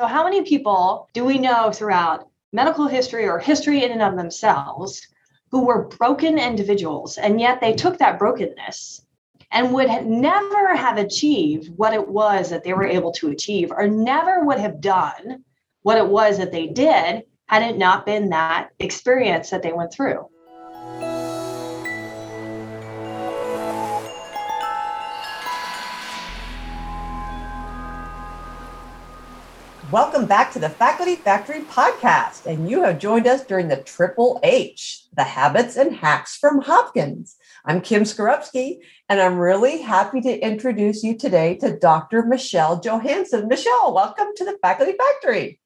So, how many people do we know throughout medical history or history in and of themselves who were broken individuals, and yet they took that brokenness and would never have achieved what it was that they were able to achieve, or never would have done what it was that they did had it not been that experience that they went through. Welcome back to the Faculty Factory podcast. And you have joined us during the Triple H, the habits and hacks from Hopkins. I'm Kim Skarupski, and I'm really happy to introduce you today to Dr. Michelle Johansen. Michelle, welcome to the Faculty Factory.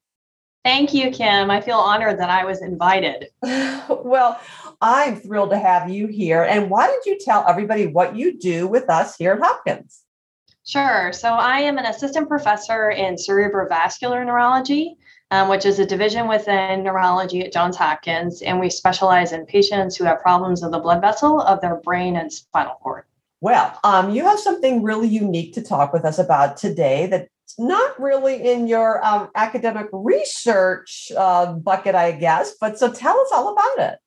Thank you, Kim. I feel honored that I was invited. well, I'm thrilled to have you here. And why don't you tell everybody what you do with us here at Hopkins? Sure. So I am an assistant professor in cerebrovascular neurology, um, which is a division within neurology at Johns Hopkins, and we specialize in patients who have problems of the blood vessel of their brain and spinal cord. Well, um, you have something really unique to talk with us about today that's not really in your um, academic research uh, bucket, I guess. But so tell us all about it.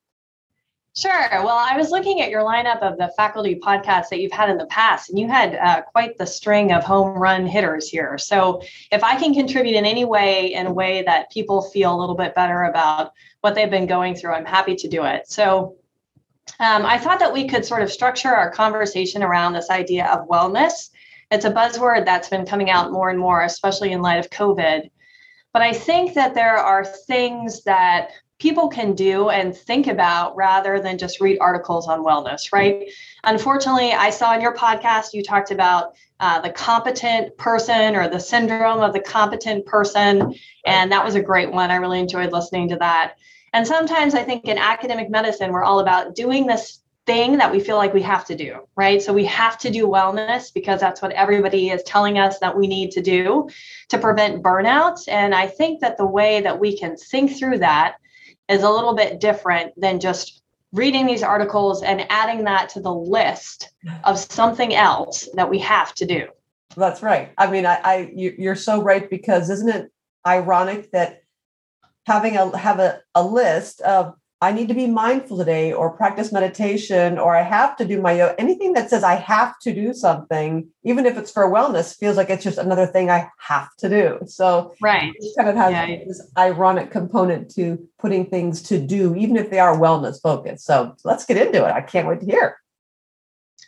Sure. Well, I was looking at your lineup of the faculty podcasts that you've had in the past, and you had uh, quite the string of home run hitters here. So, if I can contribute in any way, in a way that people feel a little bit better about what they've been going through, I'm happy to do it. So, um, I thought that we could sort of structure our conversation around this idea of wellness. It's a buzzword that's been coming out more and more, especially in light of COVID. But I think that there are things that people can do and think about rather than just read articles on wellness, right? Unfortunately, I saw in your podcast you talked about uh, the competent person or the syndrome of the competent person. And that was a great one. I really enjoyed listening to that. And sometimes I think in academic medicine, we're all about doing this thing that we feel like we have to do, right? So we have to do wellness because that's what everybody is telling us that we need to do to prevent burnout. And I think that the way that we can think through that is a little bit different than just reading these articles and adding that to the list of something else that we have to do. That's right. I mean, I, I you're so right because isn't it ironic that having a have a, a list of I need to be mindful today or practice meditation or I have to do my yoga. Anything that says I have to do something, even if it's for wellness, feels like it's just another thing I have to do. So right. it kind of has yeah. this ironic component to putting things to do, even if they are wellness focused. So let's get into it. I can't wait to hear.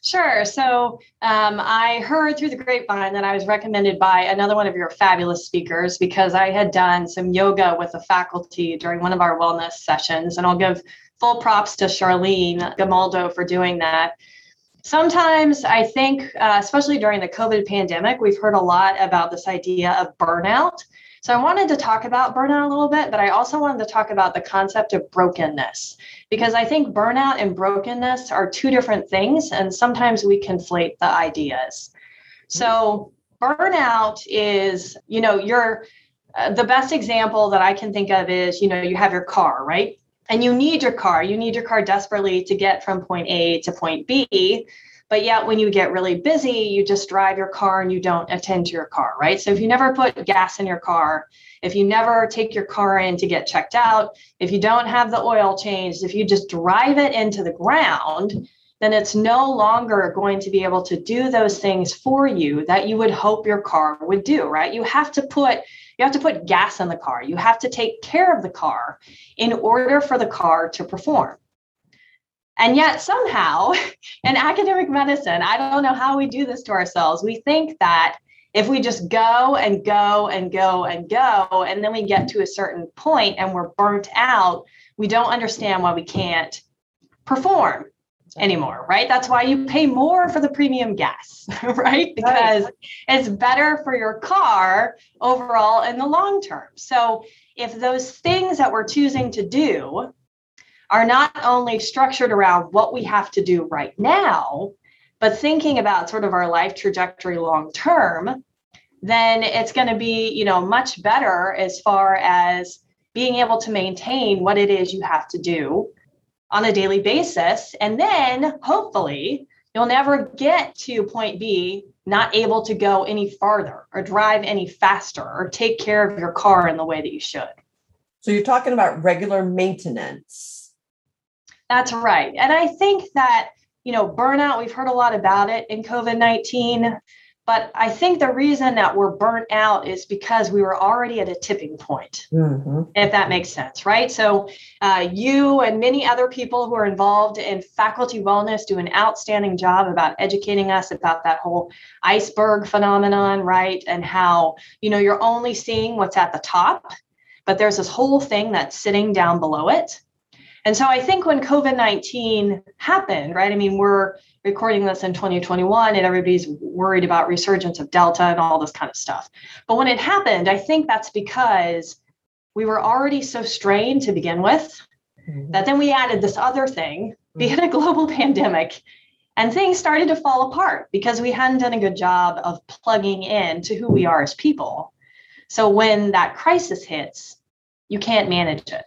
Sure. So um, I heard through the grapevine that I was recommended by another one of your fabulous speakers because I had done some yoga with the faculty during one of our wellness sessions. And I'll give full props to Charlene Gamaldo for doing that. Sometimes I think, uh, especially during the COVID pandemic, we've heard a lot about this idea of burnout. So I wanted to talk about burnout a little bit, but I also wanted to talk about the concept of brokenness because I think burnout and brokenness are two different things, and sometimes we conflate the ideas. So burnout is, you know, you're uh, the best example that I can think of is, you know, you have your car, right? And you need your car. You need your car desperately to get from point A to point B. But yet, when you get really busy, you just drive your car and you don't attend to your car, right? So if you never put gas in your car, if you never take your car in to get checked out, if you don't have the oil changed, if you just drive it into the ground, then it's no longer going to be able to do those things for you that you would hope your car would do, right? You have to put you have to put gas in the car. You have to take care of the car in order for the car to perform. And yet, somehow, in academic medicine, I don't know how we do this to ourselves. We think that if we just go and go and go and go, and then we get to a certain point and we're burnt out, we don't understand why we can't perform anymore, right? That's why you pay more for the premium gas, right? Because right. it's better for your car overall in the long term. So if those things that we're choosing to do are not only structured around what we have to do right now, but thinking about sort of our life trajectory long term, then it's going to be, you know, much better as far as being able to maintain what it is you have to do on a daily basis. And then hopefully you'll never get to point B not able to go any farther or drive any faster or take care of your car in the way that you should. So you're talking about regular maintenance. That's right. And I think that, you know, burnout, we've heard a lot about it in COVID 19. But I think the reason that we're burnt out is because we were already at a tipping point, mm-hmm. if that makes sense, right? So, uh, you and many other people who are involved in faculty wellness do an outstanding job about educating us about that whole iceberg phenomenon, right? And how, you know, you're only seeing what's at the top, but there's this whole thing that's sitting down below it. And so I think when COVID 19 happened, right? I mean, we're recording this in 2021 and everybody's worried about resurgence of delta and all this kind of stuff but when it happened i think that's because we were already so strained to begin with mm-hmm. that then we added this other thing being a global pandemic and things started to fall apart because we hadn't done a good job of plugging in to who we are as people so when that crisis hits you can't manage it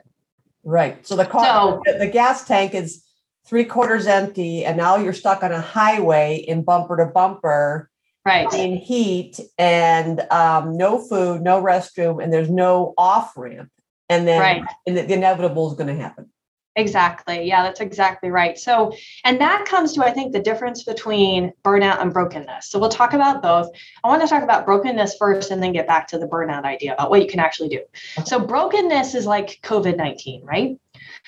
right so the car so, the gas tank is three quarters empty and now you're stuck on a highway in bumper to bumper. Right. In heat and um, no food no restroom and there's no off ramp and then right. and the, the inevitable is going to happen exactly. Yeah that's exactly right. So and that comes to i think the difference between burnout and brokenness. So we'll talk about both. I want to talk about brokenness first and then get back to the burnout idea about what you can actually do. So brokenness is like covid-19 right?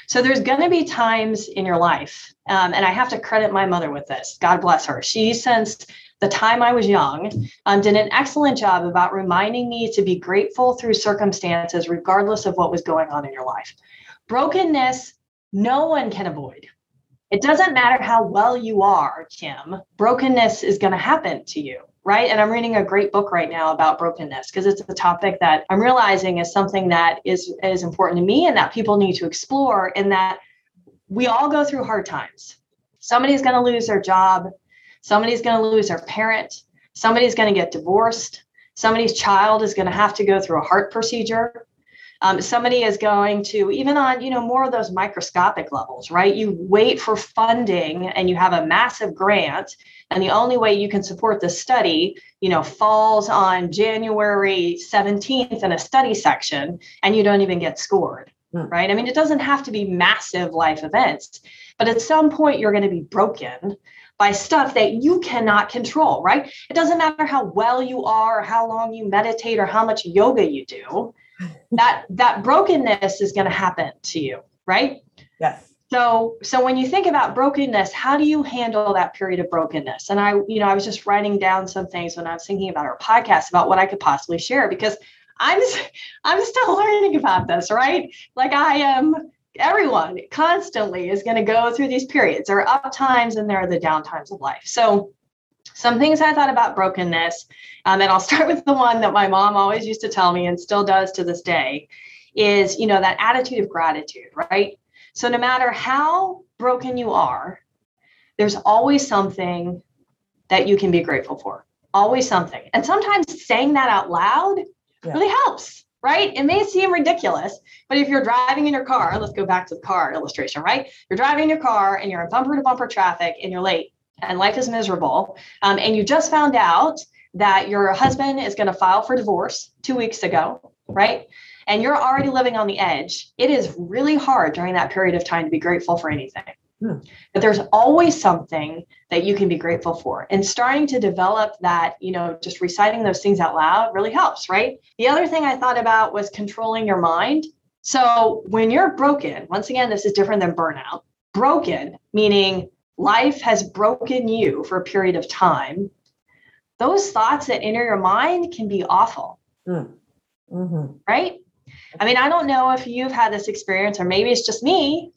So there's going to be times in your life, um, and I have to credit my mother with this. God bless her. She, since the time I was young, um, did an excellent job about reminding me to be grateful through circumstances, regardless of what was going on in your life. Brokenness, no one can avoid. It doesn't matter how well you are, Kim, brokenness is going to happen to you right? And I'm reading a great book right now about brokenness because it's a topic that I'm realizing is something that is is important to me and that people need to explore and that we all go through hard times. Somebody's going to lose their job, somebody's going to lose their parent, somebody's going to get divorced, somebody's child is going to have to go through a heart procedure. Um, somebody is going to even on you know more of those microscopic levels right? You wait for funding and you have a massive grant and the only way you can support the study you know falls on january 17th in a study section and you don't even get scored hmm. right? I mean it doesn't have to be massive life events but at some point you're going to be broken by stuff that you cannot control right? It doesn't matter how well you are or how long you meditate or how much yoga you do that that brokenness is going to happen to you right? Yes. So so when you think about brokenness how do you handle that period of brokenness? And i you know i was just writing down some things when i was thinking about our podcast about what i could possibly share because i'm i'm still learning about this right? Like i am everyone constantly is going to go through these periods. There are up times and there are the down times of life. So some things i thought about brokenness um, and i'll start with the one that my mom always used to tell me and still does to this day is you know that attitude of gratitude right so no matter how broken you are, there's always something that you can be grateful for. Always something. And sometimes saying that out loud yeah. really helps, right? It may seem ridiculous, but if you're driving in your car, let's go back to the car illustration, right? You're driving in your car and you're in bumper to bumper traffic and you're late and life is miserable. Um, and you just found out that your husband is going to file for divorce two weeks ago, right? and you're already living on the edge, it is really hard during that period of time to be grateful for anything. Hmm. But there's always something that you can be grateful for. And starting to develop that, you know, just reciting those things out loud really helps, right? The other thing I thought about was controlling your mind. So when you're broken, once again, this is different than burnout. Broken, meaning life has broken you for a period of time. Those thoughts that enter your mind can be awful. Mm. Mm-hmm. Right? I mean, I don't know if you've had this experience or maybe it's just me,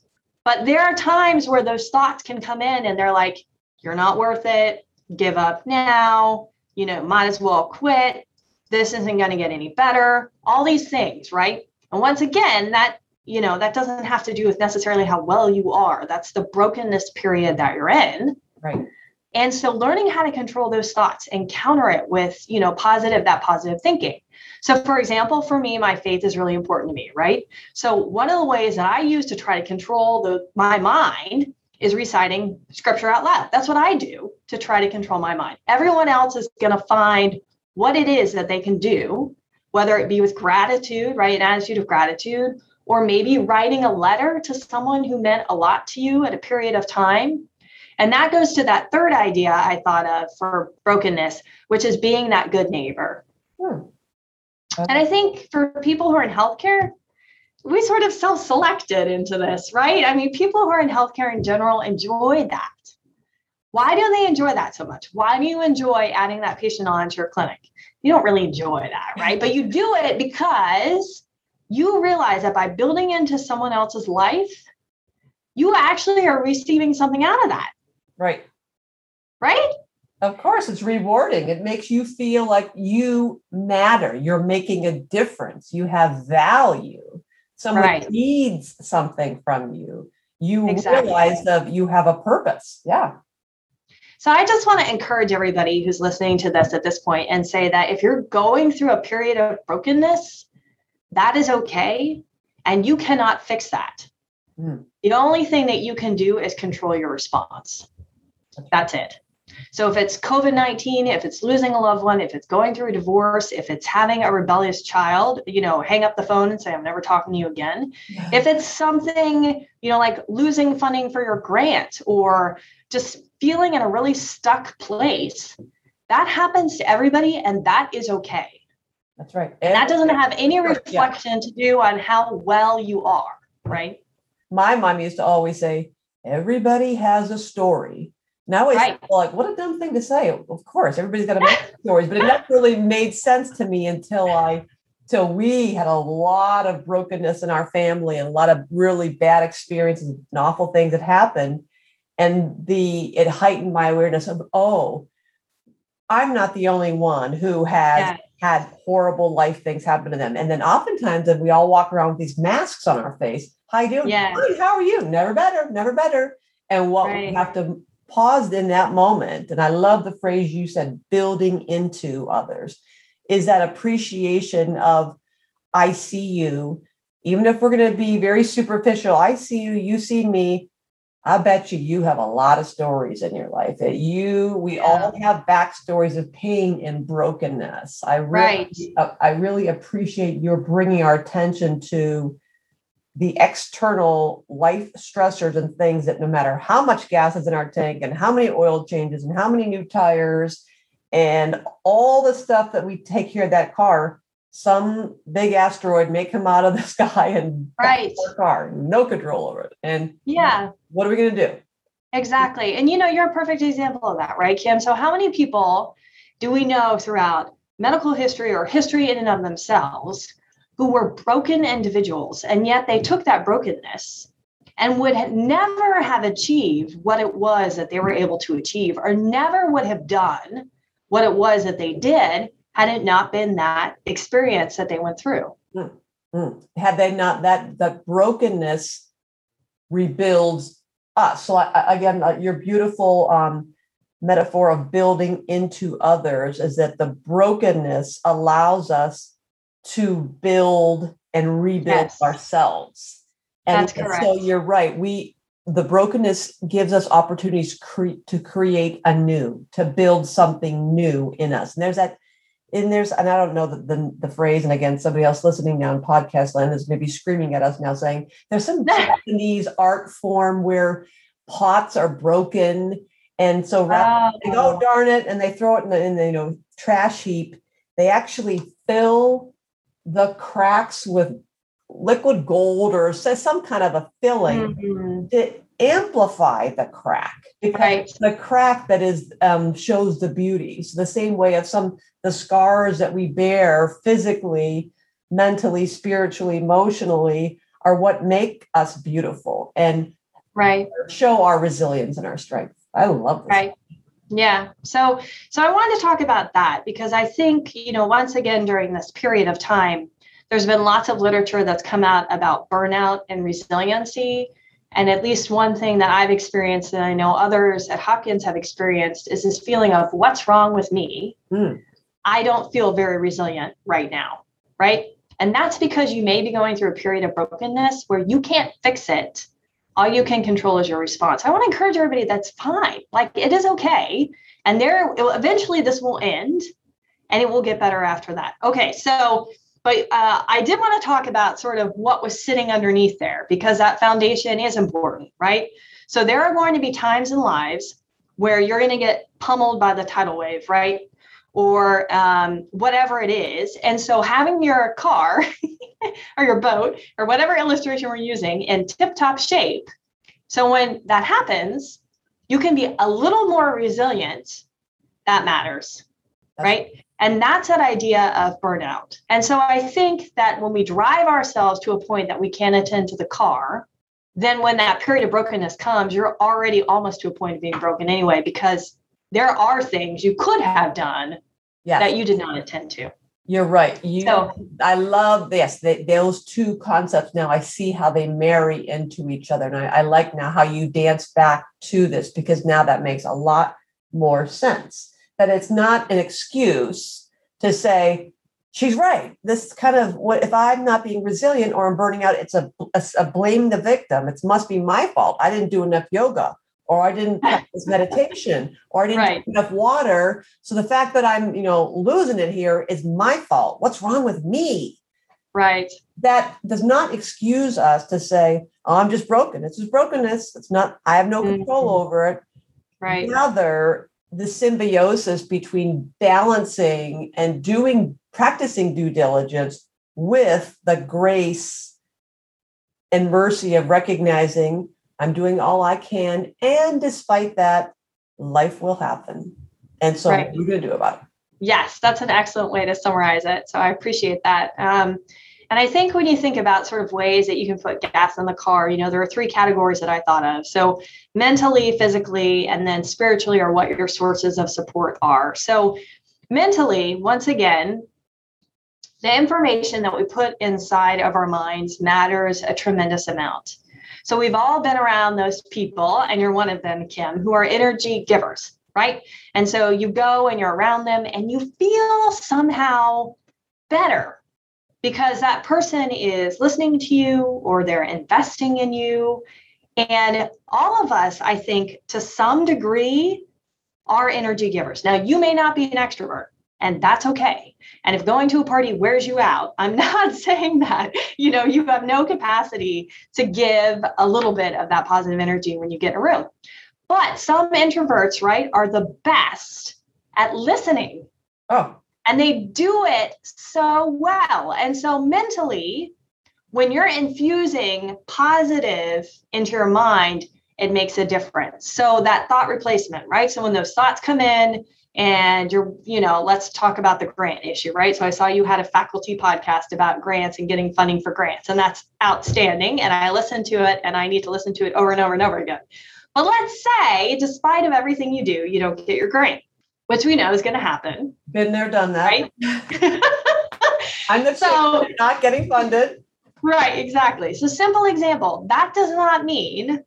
but there are times where those thoughts can come in and they're like, you're not worth it, give up now, you know, might as well quit. This isn't going to get any better. All these things, right? And once again, that, you know, that doesn't have to do with necessarily how well you are. That's the brokenness period that you're in. Right. And so learning how to control those thoughts and counter it with, you know, positive, that positive thinking. So, for example, for me, my faith is really important to me, right? So, one of the ways that I use to try to control the my mind is reciting scripture out loud. That's what I do to try to control my mind. Everyone else is going to find what it is that they can do, whether it be with gratitude, right? An attitude of gratitude, or maybe writing a letter to someone who meant a lot to you at a period of time. And that goes to that third idea I thought of for brokenness, which is being that good neighbor. Hmm. And I think for people who are in healthcare, we sort of self selected into this, right? I mean, people who are in healthcare in general enjoy that. Why do they enjoy that so much? Why do you enjoy adding that patient on to your clinic? You don't really enjoy that, right? But you do it because you realize that by building into someone else's life, you actually are receiving something out of that. Right. Right? Of course, it's rewarding. It makes you feel like you matter. You're making a difference. You have value. Someone right. needs something from you. You exactly. realize that you have a purpose. Yeah. So I just want to encourage everybody who's listening to this at this point and say that if you're going through a period of brokenness, that is okay. And you cannot fix that. Mm. The only thing that you can do is control your response. That's it. So if it's COVID 19, if it's losing a loved one, if it's going through a divorce, if it's having a rebellious child, you know, hang up the phone and say, I'm never talking to you again. Yeah. If it's something, you know, like losing funding for your grant or just feeling in a really stuck place, that happens to everybody and that is okay. That's right. And that doesn't have any reflection yeah. to do on how well you are, right? My mom used to always say, everybody has a story. Now it's right. like, what a dumb thing to say. Of course, everybody's got to make stories, but it never really made sense to me until I, till we had a lot of brokenness in our family and a lot of really bad experiences and awful things that happened. And the, it heightened my awareness of, oh, I'm not the only one who has yeah. Had horrible life things happen to them. And then oftentimes, and we all walk around with these masks on our face. How you doing? Yeah. how are you? Never better, never better. And what right. we have to pause in that moment, and I love the phrase you said, building into others, is that appreciation of, I see you. Even if we're going to be very superficial, I see you, you see me. I bet you you have a lot of stories in your life that you, we yeah. all have backstories of pain and brokenness. I really, right. uh, I really appreciate your bringing our attention to the external life stressors and things that no matter how much gas is in our tank and how many oil changes and how many new tires and all the stuff that we take care of that car, some big asteroid may come out of the sky and right our car, no control over it. And yeah, what are we going to do? Exactly. And you know, you're a perfect example of that, right, Kim? So how many people do we know throughout medical history or history in and of themselves who were broken individuals, and yet they took that brokenness and would have never have achieved what it was that they were able to achieve, or never would have done what it was that they did had it not been that experience that they went through. Mm-hmm. Had they not that that brokenness rebuilds us. So I, again, uh, your beautiful um, metaphor of building into others is that the brokenness allows us to build and rebuild yes. ourselves. And, That's correct. so you're right. We the brokenness gives us opportunities cre- to create a new, to build something new in us. And there's that, and there's, and I don't know the, the, the phrase, and again, somebody else listening now in podcast land is maybe screaming at us now saying, there's some Japanese art form where pots are broken. And so rather oh. they go, oh, darn it, and they throw it in the, in the you know trash heap, they actually fill the cracks with liquid gold or some kind of a filling mm-hmm. to amplify the crack because right. the crack that is um, shows the beauty so the same way of some the scars that we bear physically mentally spiritually emotionally are what make us beautiful and right show our resilience and our strength i love this right yeah. So so I wanted to talk about that because I think, you know, once again during this period of time, there's been lots of literature that's come out about burnout and resiliency. And at least one thing that I've experienced, and I know others at Hopkins have experienced, is this feeling of what's wrong with me? Mm. I don't feel very resilient right now. Right. And that's because you may be going through a period of brokenness where you can't fix it All you can control is your response. I want to encourage everybody that's fine. Like it is okay. And there eventually this will end and it will get better after that. Okay, so but uh, I did want to talk about sort of what was sitting underneath there because that foundation is important, right? So there are going to be times in lives where you're going to get pummeled by the tidal wave, right? Or um, whatever it is. And so having your car or your boat or whatever illustration we're using in tip top shape. So when that happens, you can be a little more resilient. That matters, That's- right? And that's that idea of burnout. And so I think that when we drive ourselves to a point that we can't attend to the car, then when that period of brokenness comes, you're already almost to a point of being broken anyway, because there are things you could have done yes. that you did not attend to. You're right. You, so, I love this. They, those two concepts now. I see how they marry into each other, and I, I like now how you dance back to this because now that makes a lot more sense that it's not an excuse to say she's right. This kind of what if i'm not being resilient or i'm burning out it's a, a, a blame the victim. It must be my fault. I didn't do enough yoga or i didn't practice meditation or i didn't right. drink enough water. So the fact that i'm you know losing it here is my fault. What's wrong with me? Right. That does not excuse us to say oh, i'm just broken. It's just brokenness. It's not i have no control mm-hmm. over it. Right. Rather the symbiosis between balancing and doing practicing due diligence with the grace and mercy of recognizing I'm doing all I can. And despite that, life will happen. And so, right. what are you going to do about it? Yes, that's an excellent way to summarize it. So, I appreciate that. Um, and I think when you think about sort of ways that you can put gas in the car, you know, there are three categories that I thought of. So mentally, physically, and then spiritually are what your sources of support are. So mentally, once again, the information that we put inside of our minds matters a tremendous amount. So we've all been around those people, and you're one of them, Kim, who are energy givers, right? And so you go and you're around them and you feel somehow better because that person is listening to you or they're investing in you. And all of us, I think, to some degree, are energy givers. Now, you may not be an extrovert, and that's okay. And if going to a party wears you out, I'm not saying that, you know, you have no capacity to give a little bit of that positive energy when you get in a room. But some introverts, right, are the best at listening. Oh and they do it so well. And so mentally, when you're infusing positive into your mind, it makes a difference. So that thought replacement, right? So when those thoughts come in and you're, you know, let's talk about the grant issue, right? So I saw you had a faculty podcast about grants and getting funding for grants, and that's outstanding. And I listened to it and I need to listen to it over and over and over again. But let's say, despite of everything you do, you don't get your grant which we know is going to happen. Been there, done that. Right. I'm the so not getting funded. Right, exactly. So simple example. That does not mean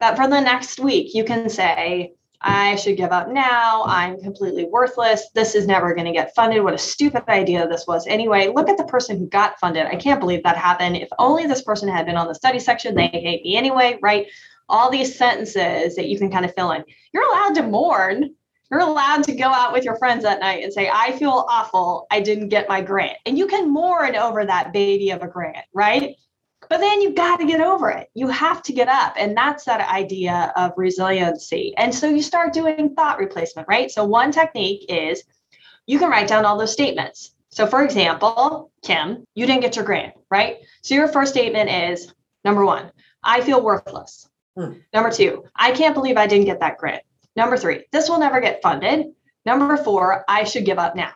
that for the next week you can say, I should give up now. I'm completely worthless. This is never going to get funded. What a stupid idea this was. Anyway, look at the person who got funded. I can't believe that happened. If only this person had been on the study section, they hate me anyway, right? All these sentences that you can kind of fill in. You're allowed to mourn you're allowed to go out with your friends that night and say, I feel awful. I didn't get my grant. And you can mourn over that baby of a grant, right? But then you've got to get over it. You have to get up. And that's that idea of resiliency. And so you start doing thought replacement, right? So one technique is you can write down all those statements. So, for example, Kim, you didn't get your grant, right? So your first statement is number one, I feel worthless. Hmm. Number two, I can't believe I didn't get that grant. Number three, this will never get funded. Number four, I should give up now.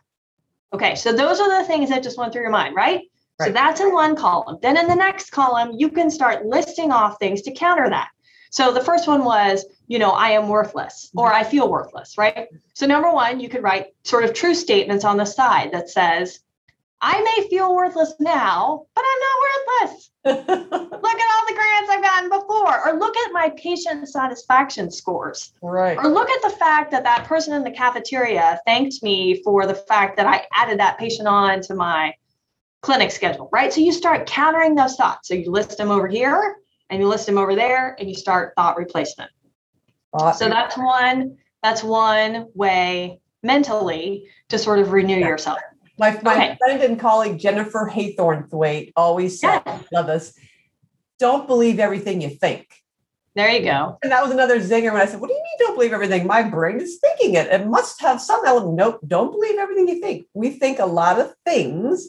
Okay, so those are the things that just went through your mind, right? right? So that's in one column. Then in the next column, you can start listing off things to counter that. So the first one was, you know, I am worthless or mm-hmm. I feel worthless, right? So number one, you could write sort of true statements on the side that says, I may feel worthless now, but I'm not worthless. look at all the grants I've gotten before, or look at my patient satisfaction scores. Right. Or look at the fact that that person in the cafeteria thanked me for the fact that I added that patient on to my clinic schedule, right? So you start countering those thoughts. So you list them over here, and you list them over there and you start thought replacement. Thought So that's one, that's one way mentally to sort of renew Yeah. yourself. My, my Okay. friend and colleague Jennifer Haythornthwaite always said, Yes. love this, don't believe everything you think. There you go. And that was another zinger when I said, What do you mean don't believe everything? My brain is thinking it. It must have some element. Nope, don't believe everything you think. We think a lot of things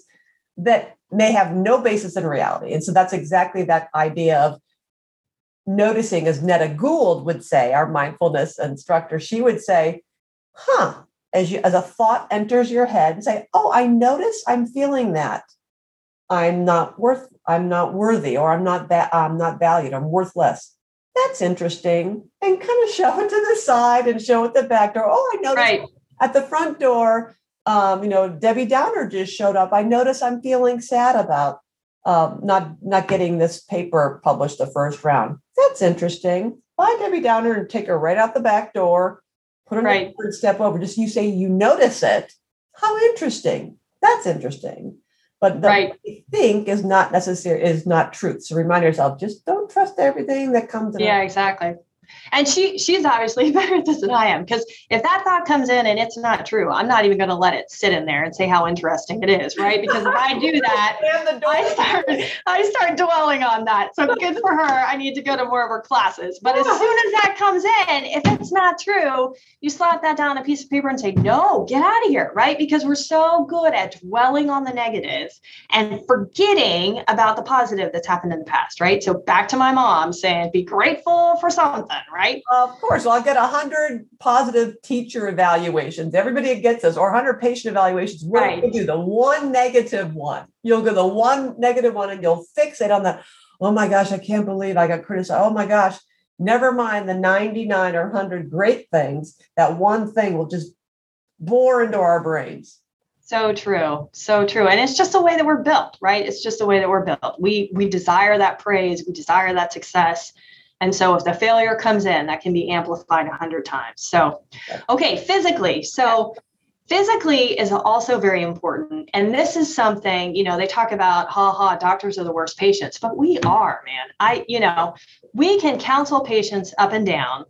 that may have no basis in reality. And so that's exactly that idea of noticing, as Neda Gould would say, our mindfulness instructor, she would say, huh, as you as a thought enters your head and say, Oh, I notice I'm feeling that. I'm not worth, I'm not worthy, or I'm not that I'm not valued, I'm worthless. That's interesting. And kind of show it to the side and show it the back door. Oh i noticed Right. at the front door um, you know debbie downer just showed up. I notice i'm feeling sad about um, not not getting this paper published the first round. That's interesting. Bye debbie downer and take her right out the back door put her Right. and step over just you say you notice it how interesting that's interesting but the Right. think is not necessary is not truth so remind yourself just don't trust everything that comes Yeah, exactly. And she she's obviously better at this than I am because if that thought comes in and it's not true, I'm not even going to let it sit in there and say how interesting it is, right? Because if I do that, I start I start dwelling on that. So good for her. I need to go to more of her classes. But as soon as that comes in, if it's not true, you slap that down on a piece of paper and say, "No, get out of here," right? Because we're so good at dwelling on the and forgetting about the positive that's happened in the past, right? So back to my mom saying, "Be grateful for something," right? Of course. Well, I'll get 100 positive teacher evaluations. Everybody gets this, or 100 patient evaluations. What Right. do you do? The one negative one. You'll go the one negative one and you'll fixate on that. Oh my gosh, I can't believe I got criticized. Oh my gosh. Never mind the 99 or 100 great things. That one thing will just bore into our brains. So true. So true. And it's just the way that we're built, right? It's just the way that we're built. We we desire that praise, we desire that success. And so if the failure comes in, that can be amplified a hundred times. So okay, physically. So physically is also very important. And this is something, you know, they talk about, ha ha, doctors are the worst patients, but we are, man. I, you know, we can counsel patients up and down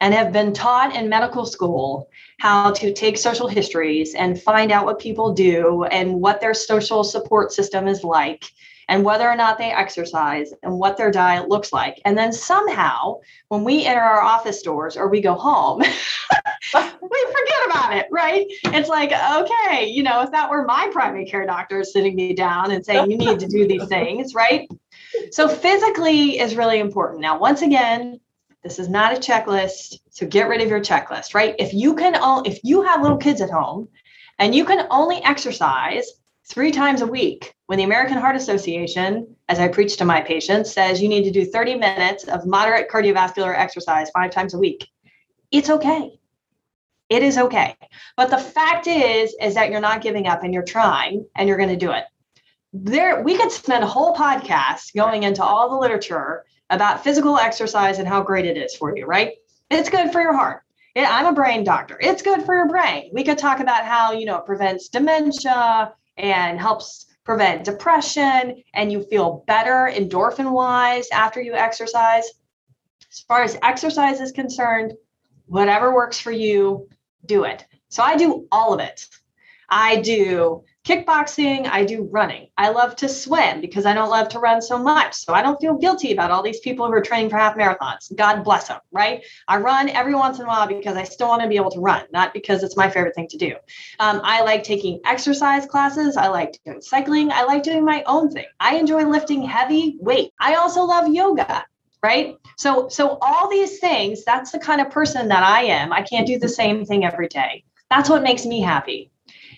and have been taught in medical school how to take social histories and find out what people do and what their social support system is like and whether or not they exercise and what their diet looks like. And then somehow, when we enter our office doors or we go home, we forget about it, right? It's like, okay, you know, if that were my primary care doctor sitting me down and saying, you need to do these things, right? So, physically is really important. Now, once again, this is not a checklist. So get rid of your checklist, right? If you can, if you have little kids at home and you can only exercise three times a week, when the American Heart Association, as I preach to my patients, says you need to do 30 minutes of moderate cardiovascular exercise five times a week, it's okay. It is okay. But the fact is, is that you're not giving up and you're trying and you're going to do it. There, we could spend a whole podcast going into all the literature about physical exercise and how great it is for you, right? It's good for your heart. I'm a brain doctor. It's good for your brain. We could talk about how, you know, it prevents dementia and helps prevent depression and you feel better endorphin wise after you exercise. As far as exercise is concerned, whatever works for you, do it. So I do all of it. I do kickboxing, I do running. I love to swim because I don't love to run so much. So I don't feel guilty about all these people who are training for half marathons. God bless them, right? I run every once in a while because I still want to be able to run, not because it's my favorite thing to do. Um, I like taking exercise classes. I like doing cycling. I like doing my own thing. I enjoy lifting heavy weight. I also love yoga right so so all these things that's the kind of person that i am i can't do the same thing every day that's what makes me happy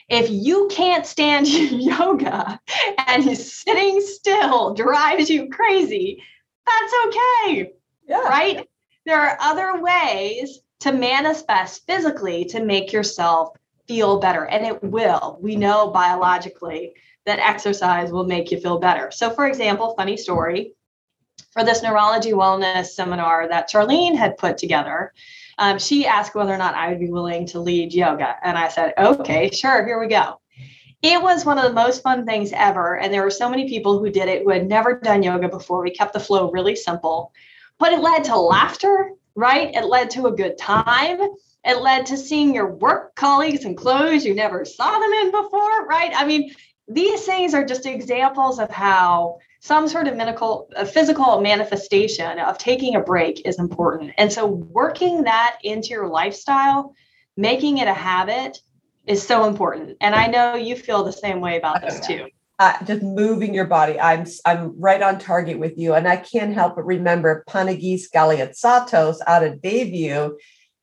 if you can't stand yoga and sitting still drives you crazy that's okay Yeah. right? There are other ways to manifest physically to make yourself feel better and it will. We know biologically that exercise will make you feel better. So for example funny story. For this neurology wellness seminar that Charlene had put together, um, she asked whether or not I would be willing to lead yoga. And I said, okay, sure, here we go. it was one of the most fun things ever. And there were so many people who did it who had never done yoga before. We kept the flow really simple, but it led to laughter, right? It led to a good time. It led to seeing your work colleagues in clothes you never saw them in before, right? I mean, these things are just examples of how some sort of medical, a physical manifestation of taking a break is important. And so working that into your lifestyle, making it a habit is so important. And I know you feel the same way about this too. Uh, just moving your body. I'm I'm right on target with you, and I can't help but remember Panagis Galiatsatos out of Bayview.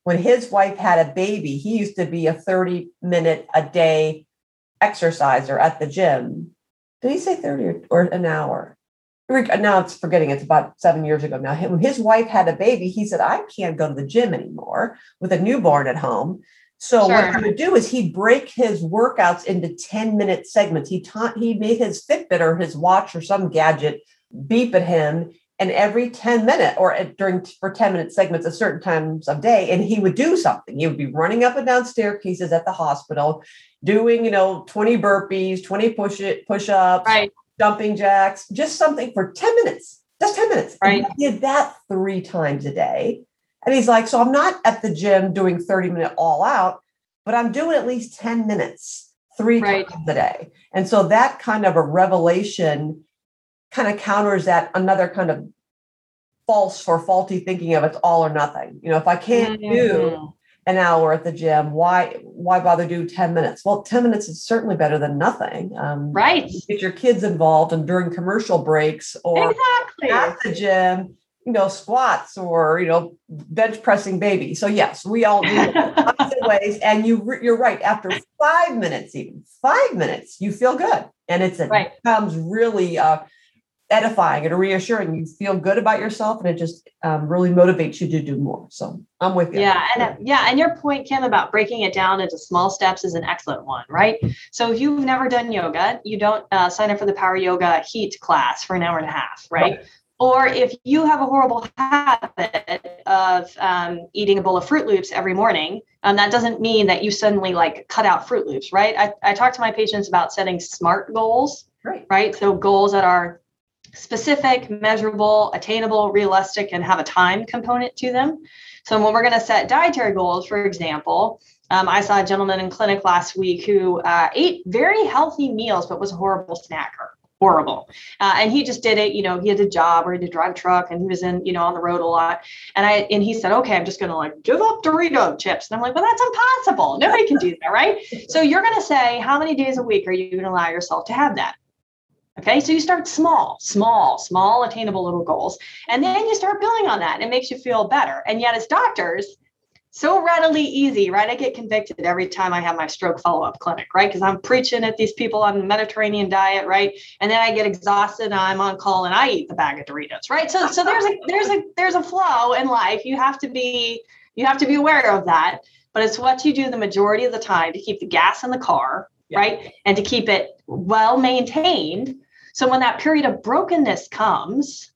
When his wife had a baby, he used to be a 30 minute a day exerciser at the gym. Did he say 30 or, or an hour? Now it's forgetting it's about seven years ago now. When his wife had a baby, he said, I can't go to the gym anymore with a newborn at home. So sure. what he would do is he'd break his workouts into 10 minute segments. He taught he made his Fitbit or his watch or some gadget beep at him and every 10 minute or during for 10 minute segments at certain times of day and he would do something. He would be running up and down staircases at the hospital doing you know 20 burpees 20 push it push ups right. jumping jacks just something for 10 minutes just 10 minutes. Right. he did that three times a day. And he's like so i'm not at the gym doing 30 minute all out but i'm doing at least 10 minutes three right. times a day. And so that kind of a revelation kind of counters that another kind of false or faulty thinking of it's all or nothing. You know, if I can't mm-hmm. do an hour at the gym, why why bother do 10 minutes? Well, 10 minutes is certainly better than nothing. Um, right. Get your kids involved and during commercial breaks or exactly. at the gym, you know, squats or, you know, bench pressing baby. So yes, we all do lots of ways. And you you're right. After five minutes, even five minutes, you feel good. And it's it right. becomes really uh, edifying and reassuring. You feel good about yourself, and it just um, really motivates you to do more. So I'm with you. Yeah, and uh, yeah, and your point, Kim, about breaking it down into small steps is an excellent one, right? So if you've never done yoga, you don't uh, sign up for the Power Yoga Heat class for an hour and a half, right? right. Or if you have a horrible habit of um, eating a bowl of Froot Loops every morning, um, that doesn't mean that you suddenly like cut out Froot Loops, right? I, I talk to my patients about setting SMART goals, right? Right. So goals that are specific, measurable, attainable, realistic, and have a time component to them. So when we're going to set dietary goals, for example, um, I saw a gentleman in clinic last week who uh, ate very healthy meals, but was a horrible snacker. Horrible. Uh, and he just did it, you know, he had a job or he had to drive a truck and he was in, you know, on the road a lot. And I, and he said, okay, I'm just going to like give up Dorito chips. And I'm like, well, that's impossible. Nobody can do that. Right. So you're going to say, how many days a week are you going to allow yourself to have that? Okay, so you start small, small, small, attainable little goals, and then you start building on that. And it makes you feel better. And yet, as doctors, so readily easy, right? I get convicted every time I have my stroke follow up clinic, right? Because I'm preaching at these people on the Mediterranean diet, right? And then I get exhausted and I'm on call and I eat the bag of Doritos, right? So, so there's a there's a there's a flow in life. You have to be you have to be aware of that. But it's what you do the majority of the time to keep the gas in the car, yeah. right? And to keep it well maintained so when that period of brokenness comes,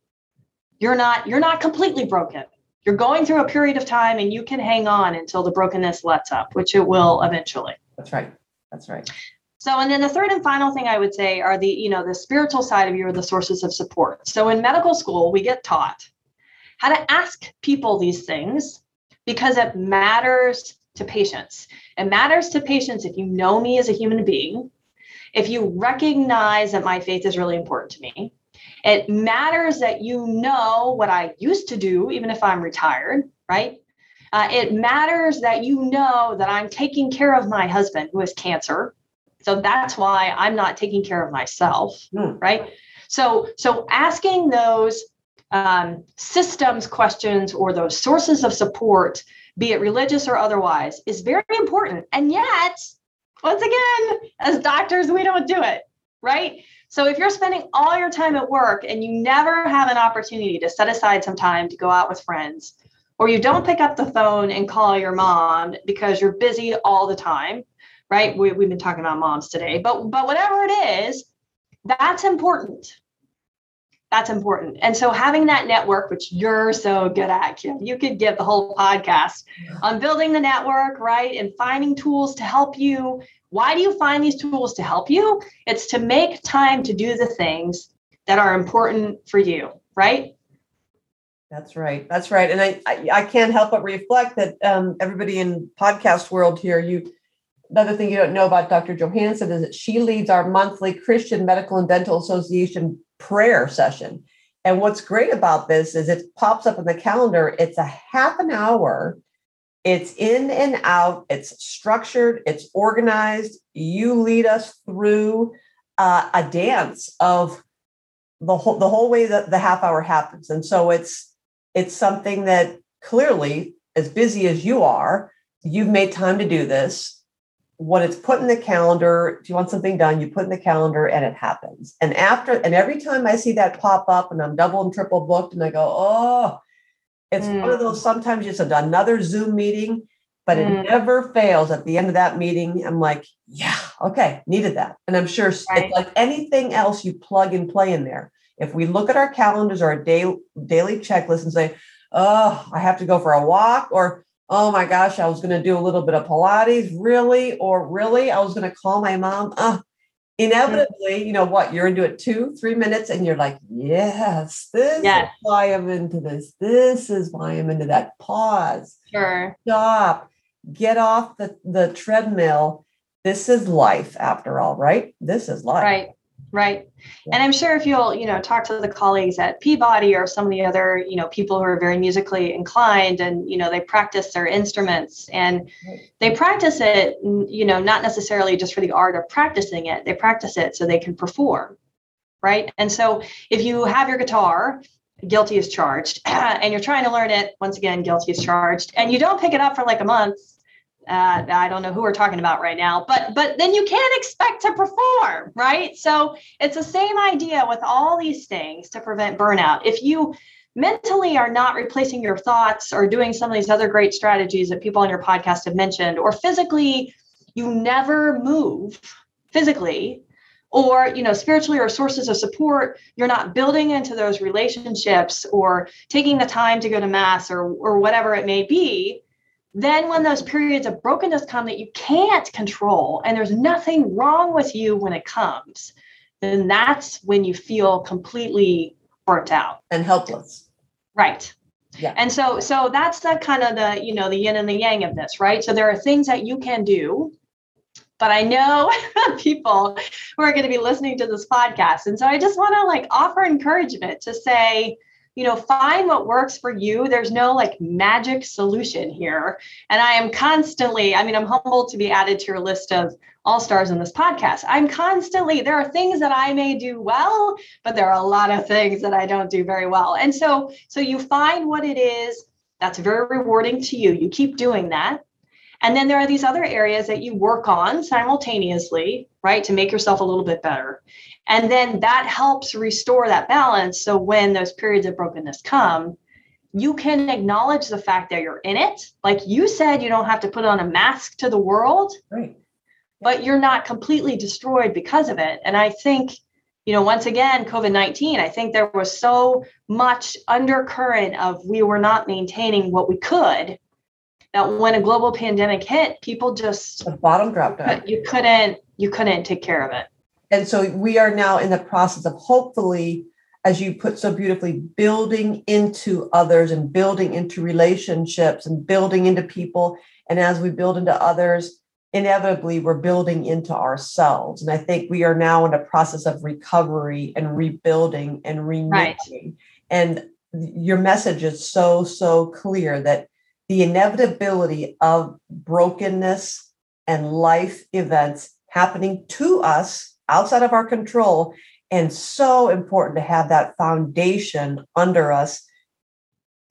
you're not you're not completely broken. You're going through a period of time and you can hang on until the brokenness lets up, which it will eventually. That's right. That's right. So, and then the third and final thing I would say are the, you know, the spiritual side of you are the sources of support. So in medical school, we get taught how to ask people these things because it matters to patients. It matters to patients if you know me as a human being, if you recognize that my faith is really important to me, it matters that you know what I used to do, even if I'm retired, right? Uh, it matters that you know that I'm taking care of my husband who has cancer. So that's why I'm not taking care of myself, mm. right? So, so asking those um, systems questions or those sources of support, be it religious or otherwise, is very important. And yet, once again, as doctors, we don't do it, right? So if you're spending all your time at work and you never have an opportunity to set aside some time to go out with friends, or you don't pick up the phone and call your mom because you're busy all the time, right? We, have been talking about moms today, but but whatever it is, that's important. That's important. And so having that network, which you're so good at, Kim, you could give the whole podcast on building the network, right? And finding tools to help you. Why do you find these tools to help you? It's to make time to do the things that are important for you, right? That's right. That's right. And I, I, I can't help but reflect that um, everybody in podcast world here, you another thing you don't know about Dr. Johansen is that she leads our monthly Christian Medical and Dental Association prayer session. And what's great about this is it pops up in the calendar. It's a half an hour. It's in and out. It's structured. It's organized. You lead us through uh, a dance of the whole the whole way that the half hour happens. And so it's it's something that clearly, as busy as you are, you've made time to do this when it's put in the calendar, if you want something done, you put in the calendar and it happens. And after, and every time I see that pop up and I'm double and triple booked and I go, oh, it's mm. one of those sometimes just another Zoom meeting, but mm. it never fails. At the end of that meeting, I'm like, yeah, okay, needed that. And I'm sure right. it's like anything else you plug and play in there. If we look at our calendars or a day, daily checklist and say, oh, I have to go for a walk or oh my gosh, I was going to do a little bit of Pilates, really? Or really, I was going to call my mom. Uh, inevitably, you know what? You're into it two, three minutes, and you're like, yes, this yes. is why I'm into this. This is why I'm into that. Pause. Sure. Stop. Get off the, the treadmill. This is life after all, right? This is life. Right. Right. And I'm sure if you'll, you know, talk to the colleagues at Peabody or some of the other, you know, people who are very musically inclined and, you know, they practice their instruments and they practice it, you know, not necessarily just for the art of practicing it. They practice it so they can perform. Right. And so if you have your guitar, guilty is charged, and you're trying to learn it, once again, guilty is charged, and you don't pick it up for like a month, uh, I don't know who we're talking about right now, but but then you can't expect to perform, right? So it's the same idea with all these things to prevent burnout. If you mentally are not replacing your thoughts or doing some of these other great strategies that people on your podcast have mentioned, or physically you never move physically, or you know spiritually or sources of support you're not building into those relationships or taking the time to go to mass or or whatever it may be then, when those periods of brokenness come that you can't control and there's nothing wrong with you when it comes, then that's when you feel completely burnt out and helpless. Right. Yeah. And so so that's the kind of the, you know, the yin and the yang of this, right? So there are things that you can do but I know people who are going to be listening to this podcast. And so I just want to like offer encouragement to say, you know find what works for you. There's no like magic solution here. And i am constantly i mean i'm humbled to be added to your list of all stars in this podcast. I'm constantly there are things that i may do well but there are a lot of things that i don't do very well. And so so you find what it is that's very rewarding to you. You keep doing that. And then there are these other areas that you work on simultaneously right to make yourself a little bit better and then that helps restore that balance. So when those periods of brokenness come, you can acknowledge the fact that you're in it. Like you said, you don't have to put on a mask to the world, right. but you're not completely destroyed because of it. And I think, you know, once again, COVID 19, I think there was so much undercurrent of we were not maintaining what we could that when a global pandemic hit, people just the bottom dropped out. You couldn't you couldn't take care of it and so we are now in the process of hopefully as you put so beautifully building into others and building into relationships and building into people and as we build into others inevitably we're building into ourselves and i think we are now in a process of recovery and rebuilding and renewing right. and your message is so so clear that the inevitability of brokenness and life events happening to us outside of our control and so important to have that foundation under us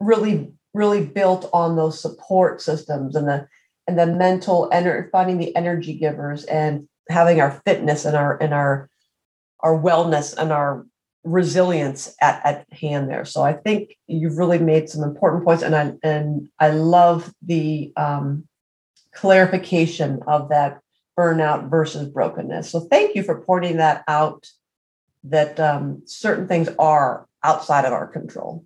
really really built on those support systems and the and the mental and finding the energy givers and having our fitness and our and our our wellness and our resilience at, at hand there so i think you've really made some important points and i and i love the um, clarification of that burnout versus brokenness. So thank you for pointing that out that um, certain things are outside of our control.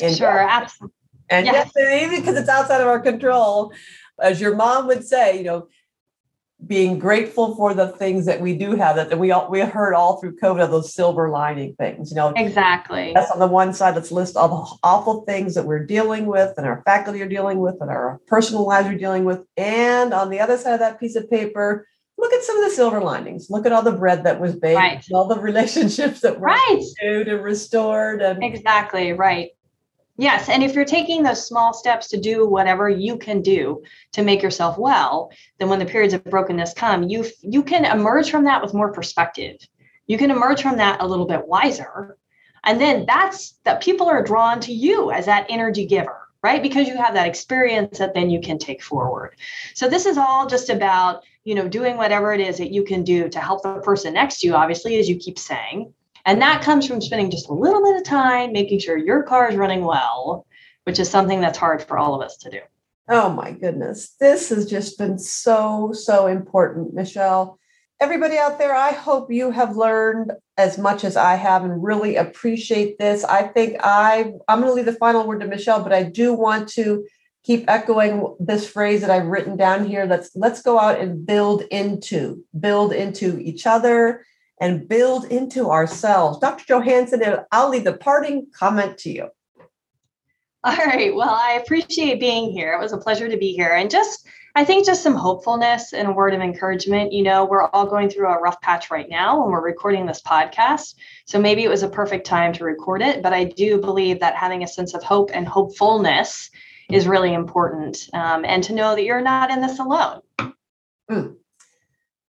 And sure, absolutely. And yes, yes even because it's outside of our control, as your mom would say, you know, being grateful for the things that we do have that, that we all we heard all through COVID of those silver lining things, you know. Exactly. That's on the one side. Let's list all the awful things that we're dealing with and our faculty are dealing with and our personal lives are dealing with. And on the other side of that piece of paper, look at some of the silver linings. Look at all the bread that was baked, right. all the relationships that were right. renewed and restored. And exactly right. Yes. And if you're taking those small steps to do whatever you can do to make yourself well, then when the periods of brokenness come, you you can emerge from that with more perspective. You can emerge from that a little bit wiser. And then that's that people are drawn to you as that energy giver, right? Because you have that experience that then you can take forward. So this is all just about, you know, doing whatever it is that you can do to help the person next to you, obviously, as you keep saying and that comes from spending just a little bit of time making sure your car is running well, which is something that's hard for all of us to do. Oh my goodness. This has just been so, so important, Michelle. Everybody out there, I hope you have learned as much as I have and really appreciate this. I think I I'm going to leave the final word to Michelle, but I do want to keep echoing this phrase that I've written down here. Let's let's go out and build into, build into each other and build into ourselves. Dr. Johansen, I'll leave the parting comment to you. All right. Well, I appreciate being here. It was a pleasure to be here. And just, I think, just some hopefulness and a word of encouragement. You know, we're all going through a rough patch right now when we're recording this podcast. So maybe it was a perfect time to record it. But I do believe that having a sense of hope and hopefulness is really important. Um, and to know that you're not in this alone. Mm.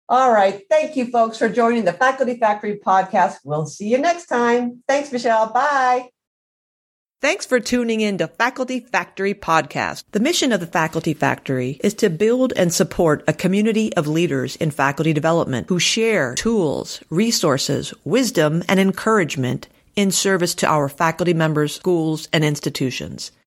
All right. Thank you, folks, for joining the Faculty Factory podcast. We'll see you next time. Thanks, Michelle. Bye. Thanks for tuning in to Faculty Factory Podcast. The mission of the Faculty Factory is to build and support a community of leaders in faculty development who share tools, resources, wisdom, and encouragement in service to our faculty members, schools, and institutions.